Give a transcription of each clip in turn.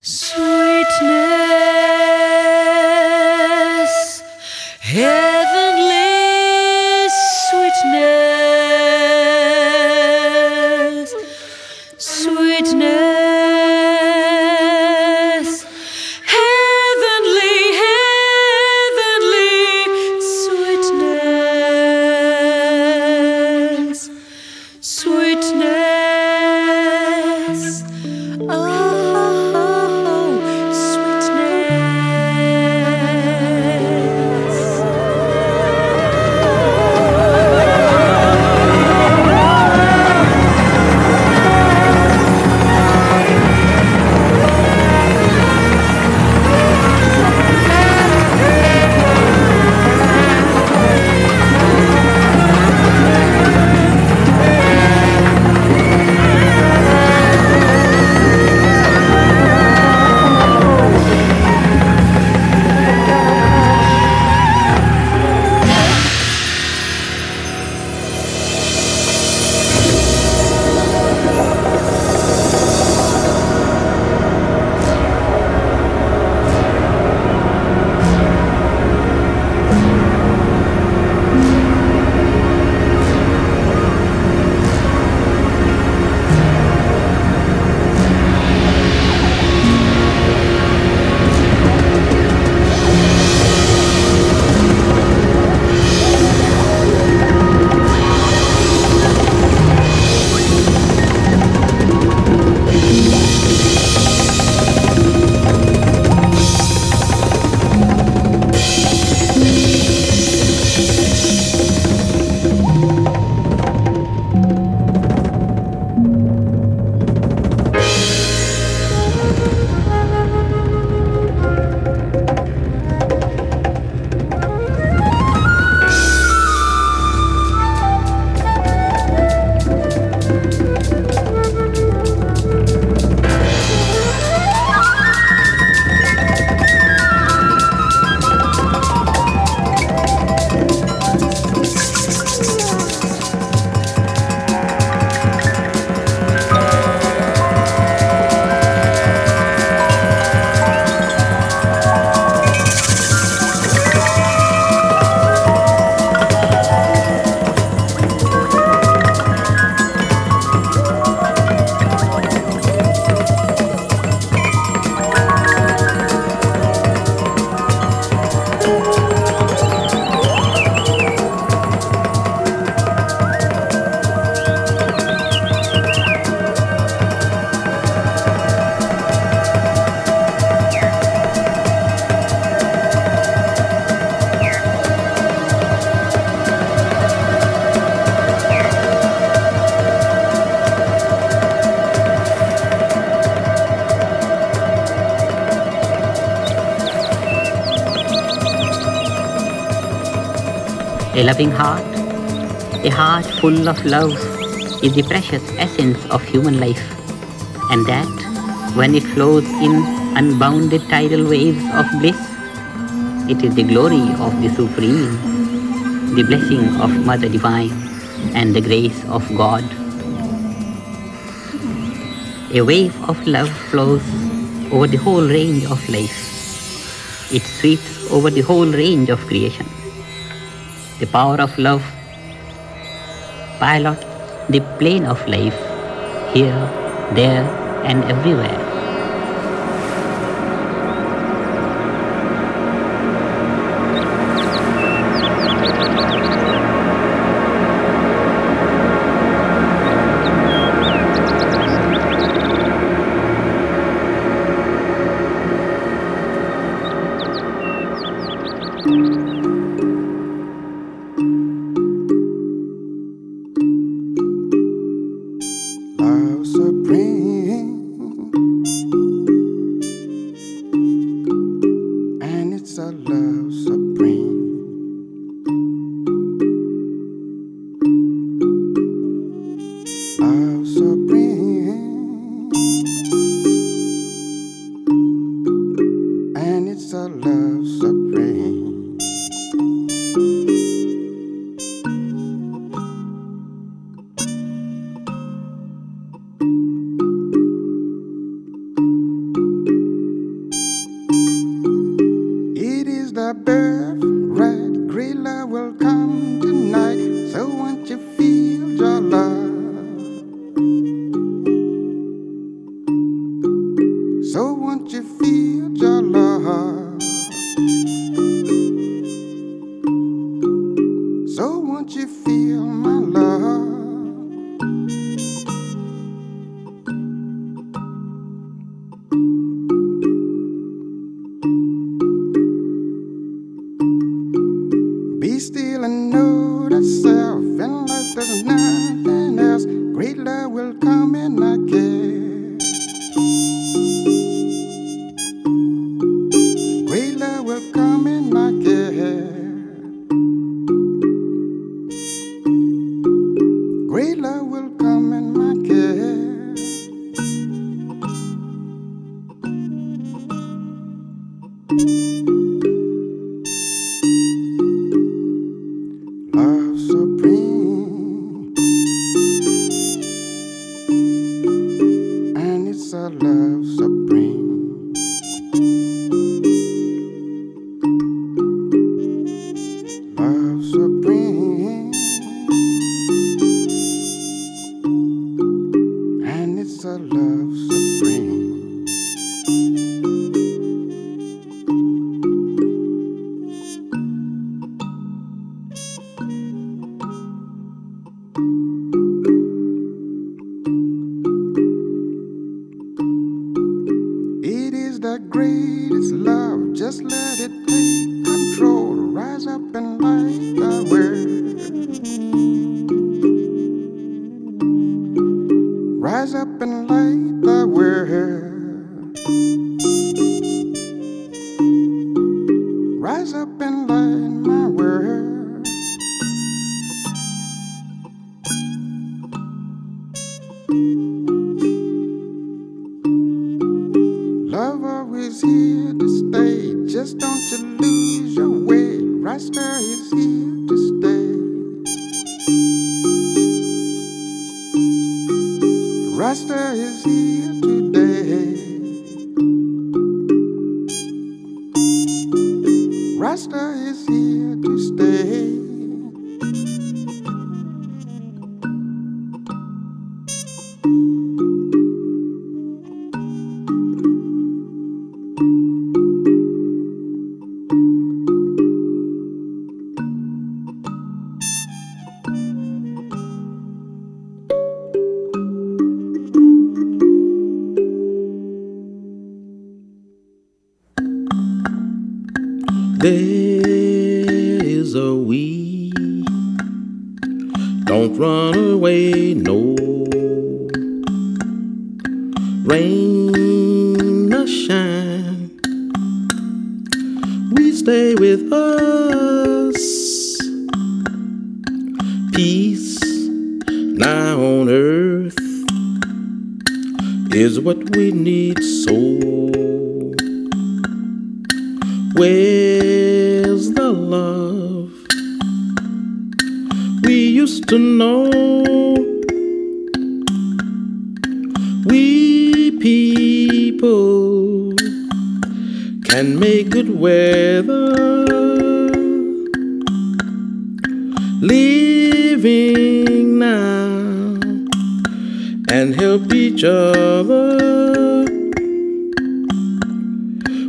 苏 loving heart, a heart full of love, is the precious essence of human life. And that, when it flows in unbounded tidal waves of bliss, it is the glory of the Supreme, the blessing of Mother Divine, and the grace of God. A wave of love flows over the whole range of life. It sweeps over the whole range of creation. The power of love pilot the plane of life here, there, and everywhere. Jasper.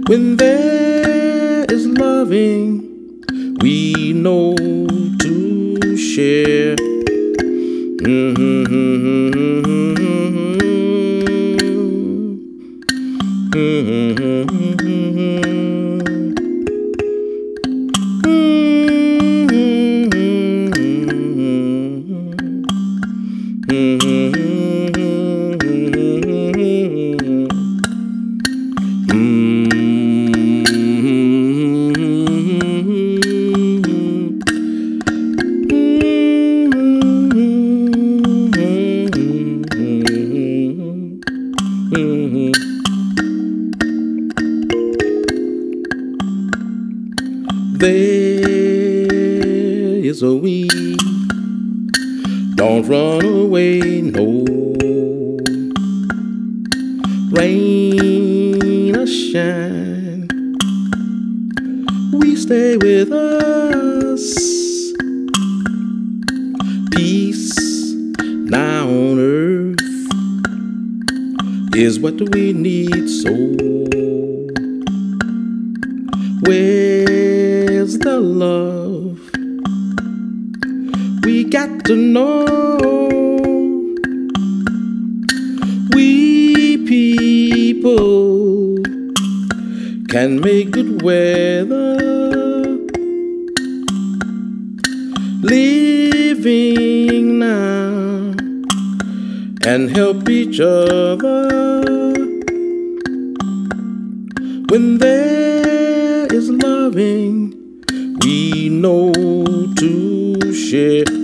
When there is loving, we know to share. Mm-hmm. can make good weather. Living now and help each other when there is loving, we know to share.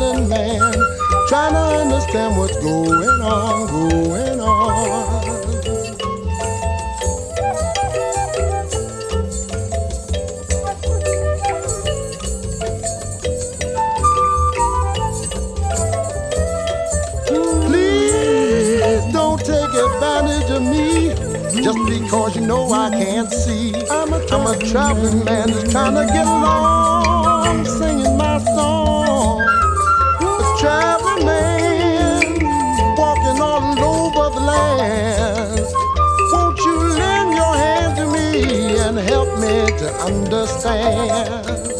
running man, trying to understand what's going on, going on. Please don't take advantage of me just because you know I can't see. I'm a, I'm a traveling man just trying to get along, singing my song. to understand.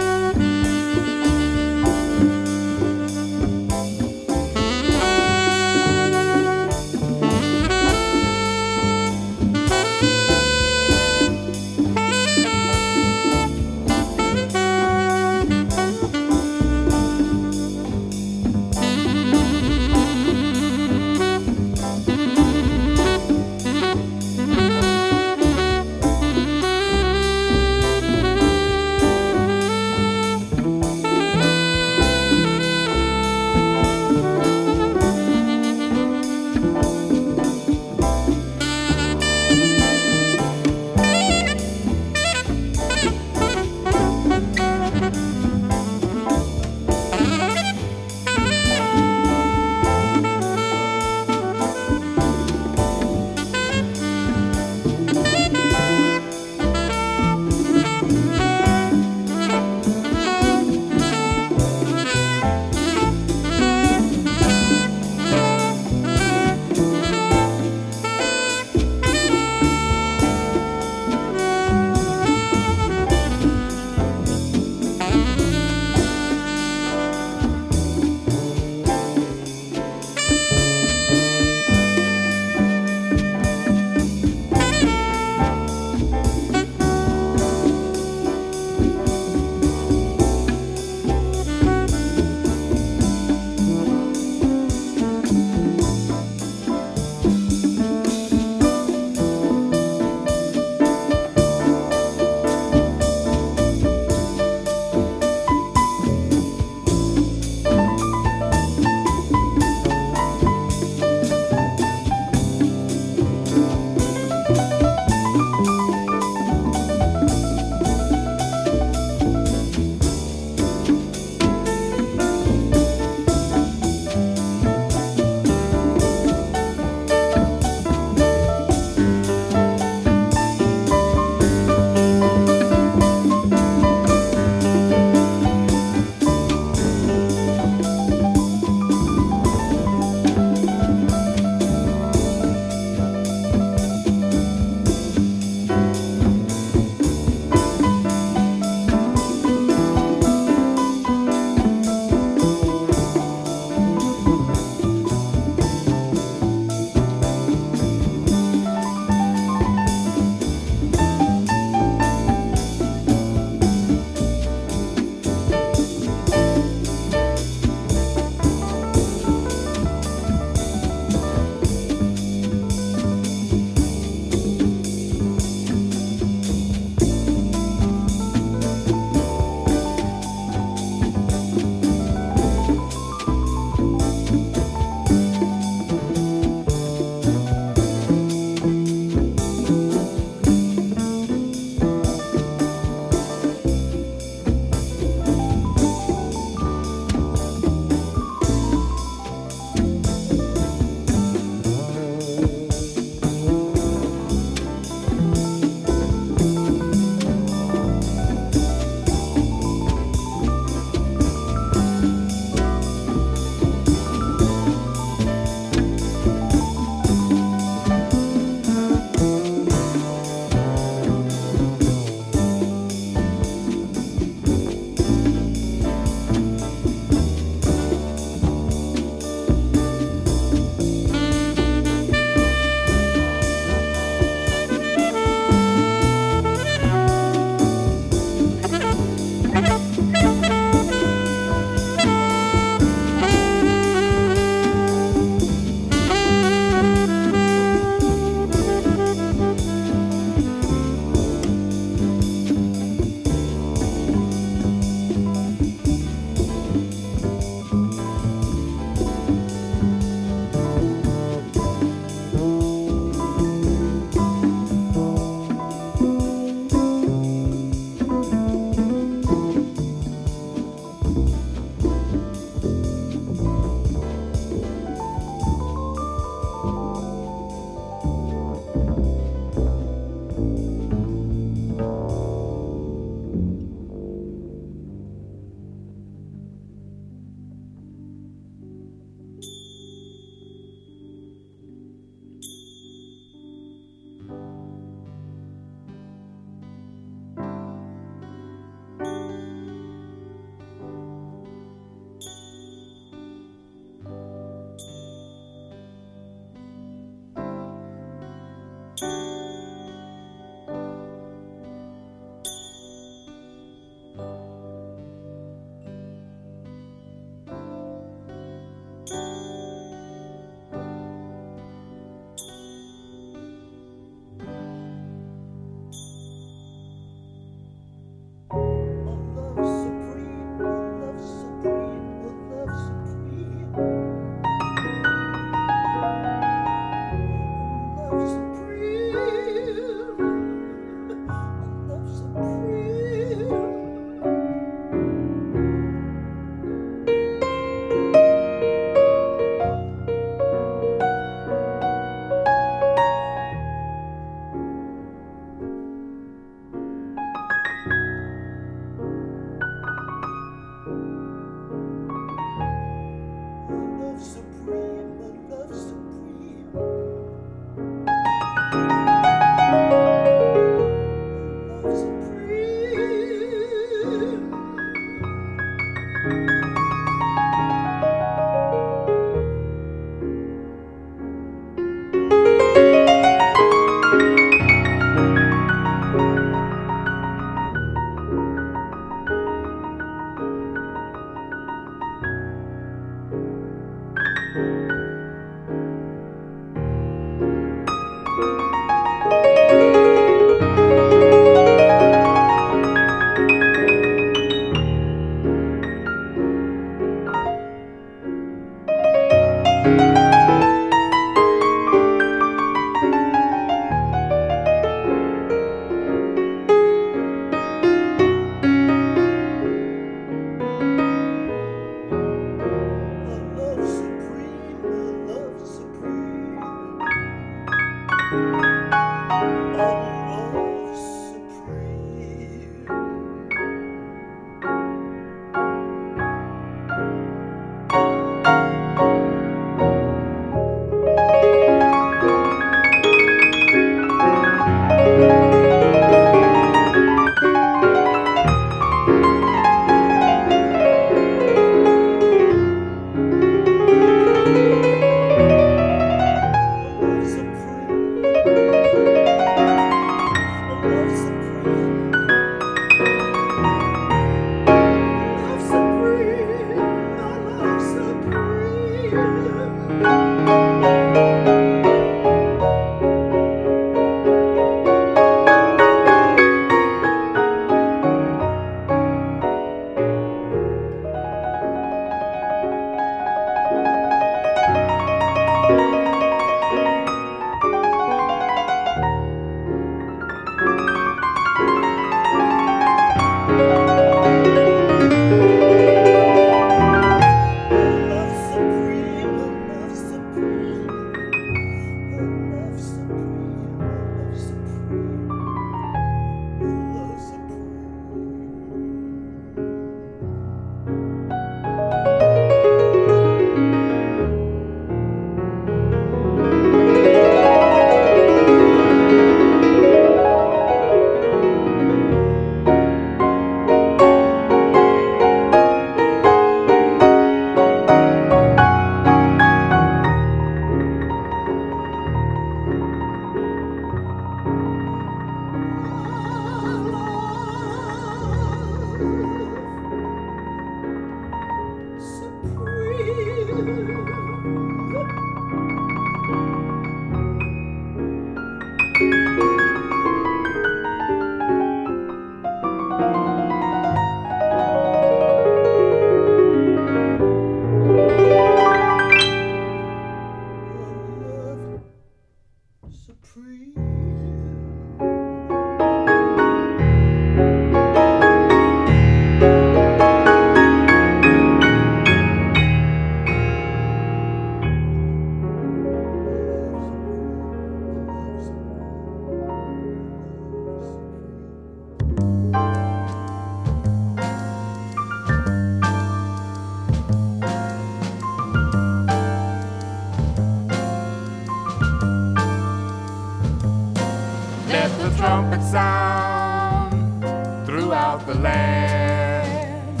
The land.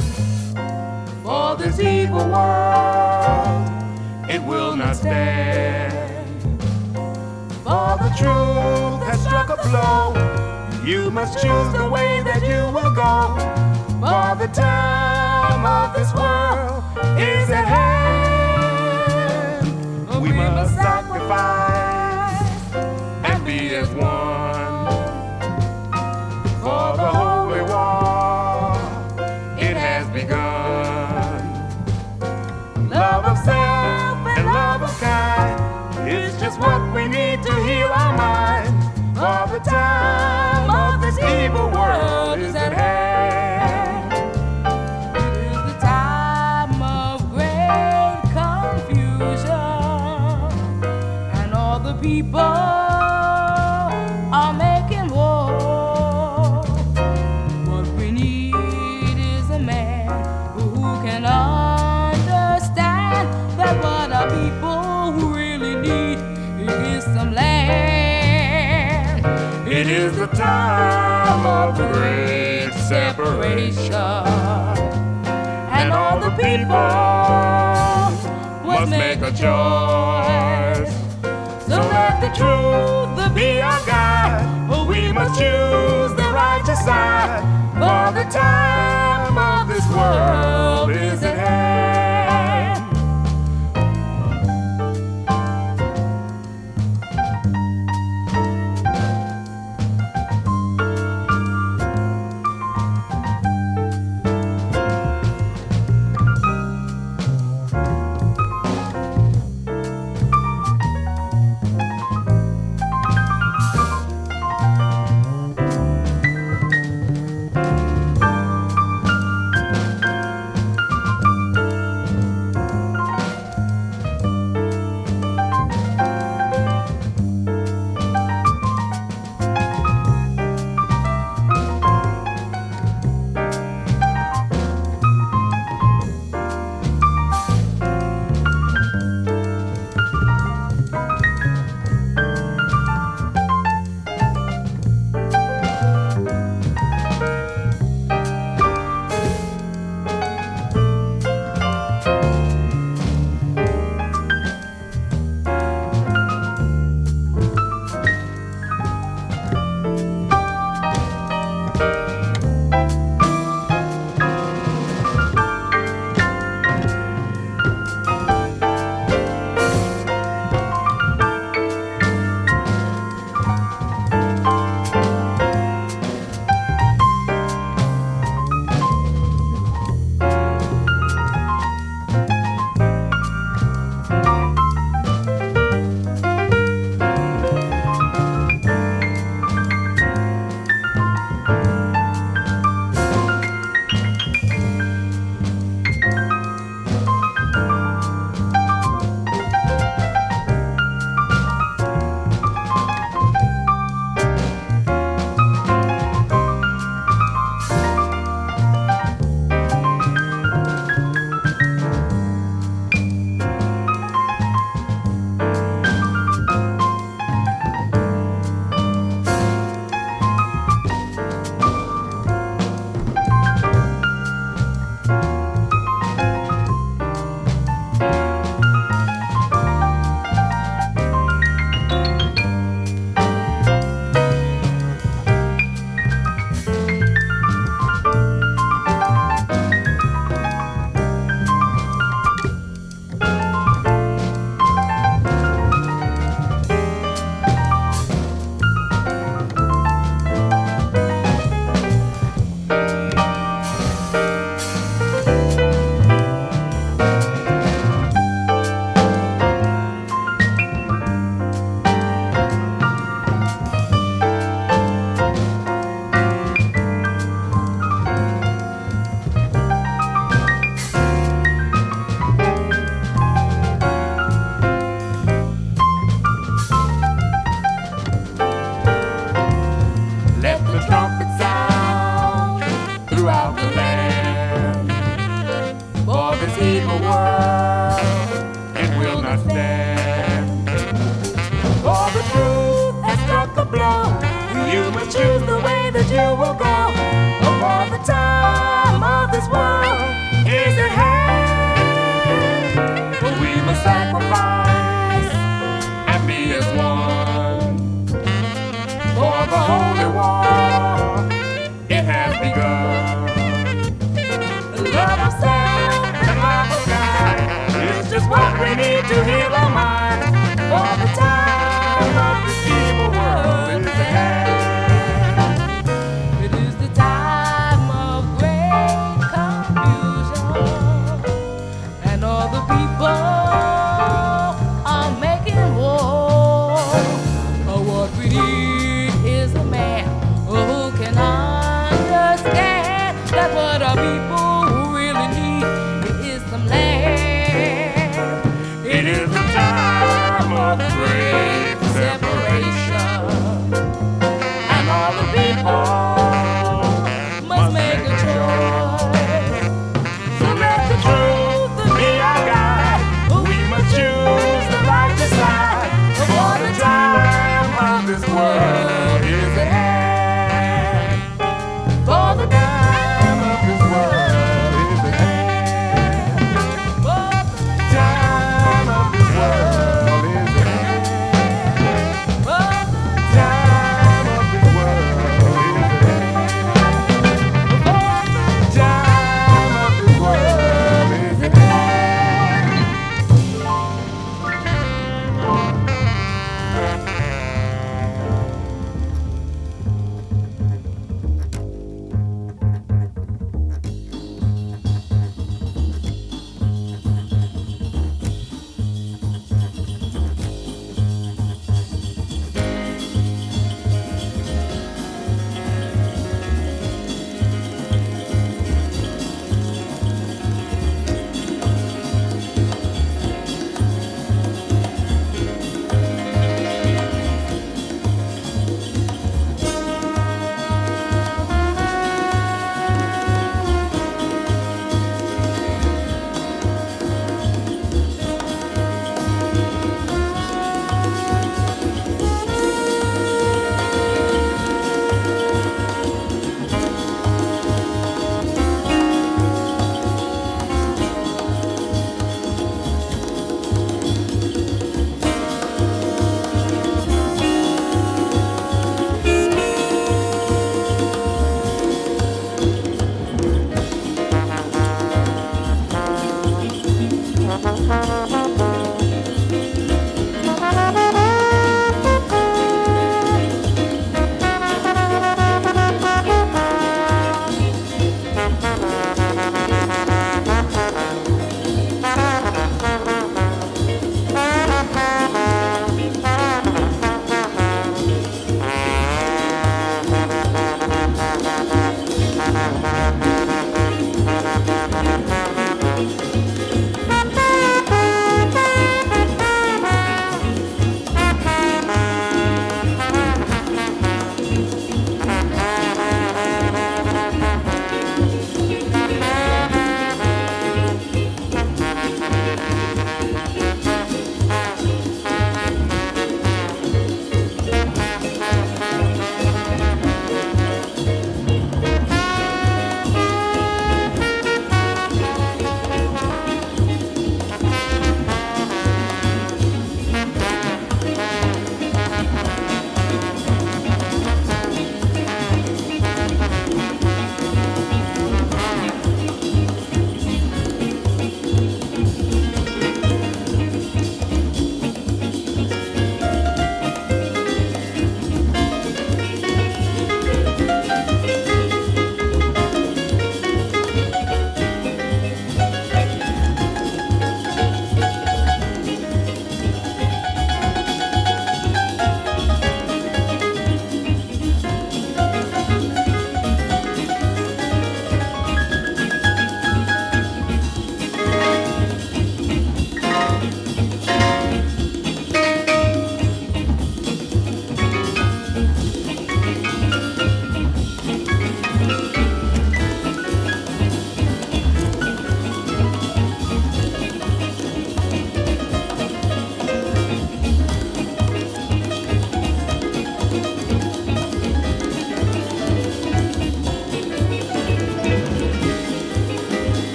For this evil world, it will not stand. For the truth has struck a blow. You must choose the way that you will go. For the time of this world is at hand. We must sacrifice people must make a choice. So let the truth be our guide. Oh, we must choose the righteous side. For the time of this world is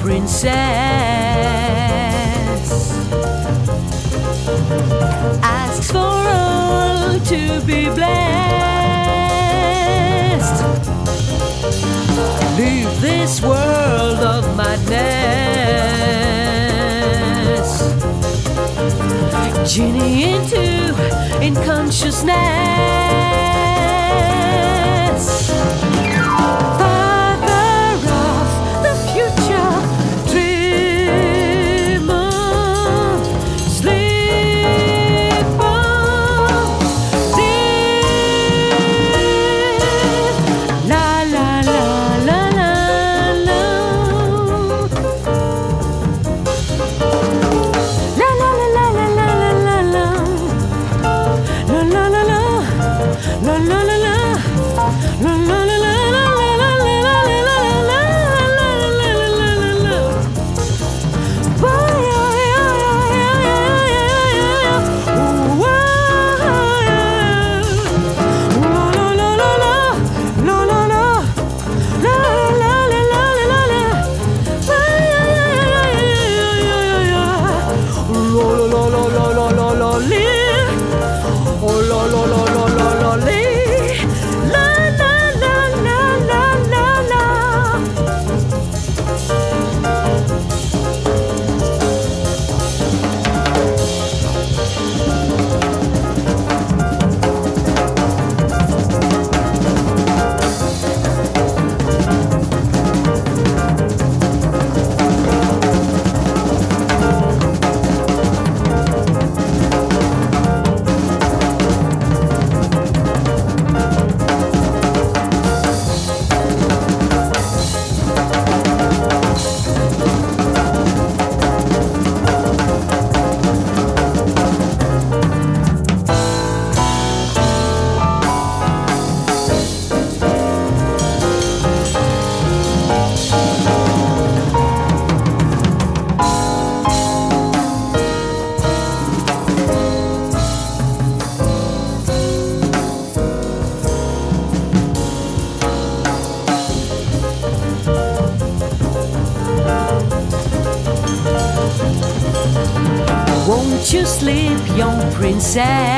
princess asks for all to be blessed. Leave this world of madness, genie into in consciousness. sad.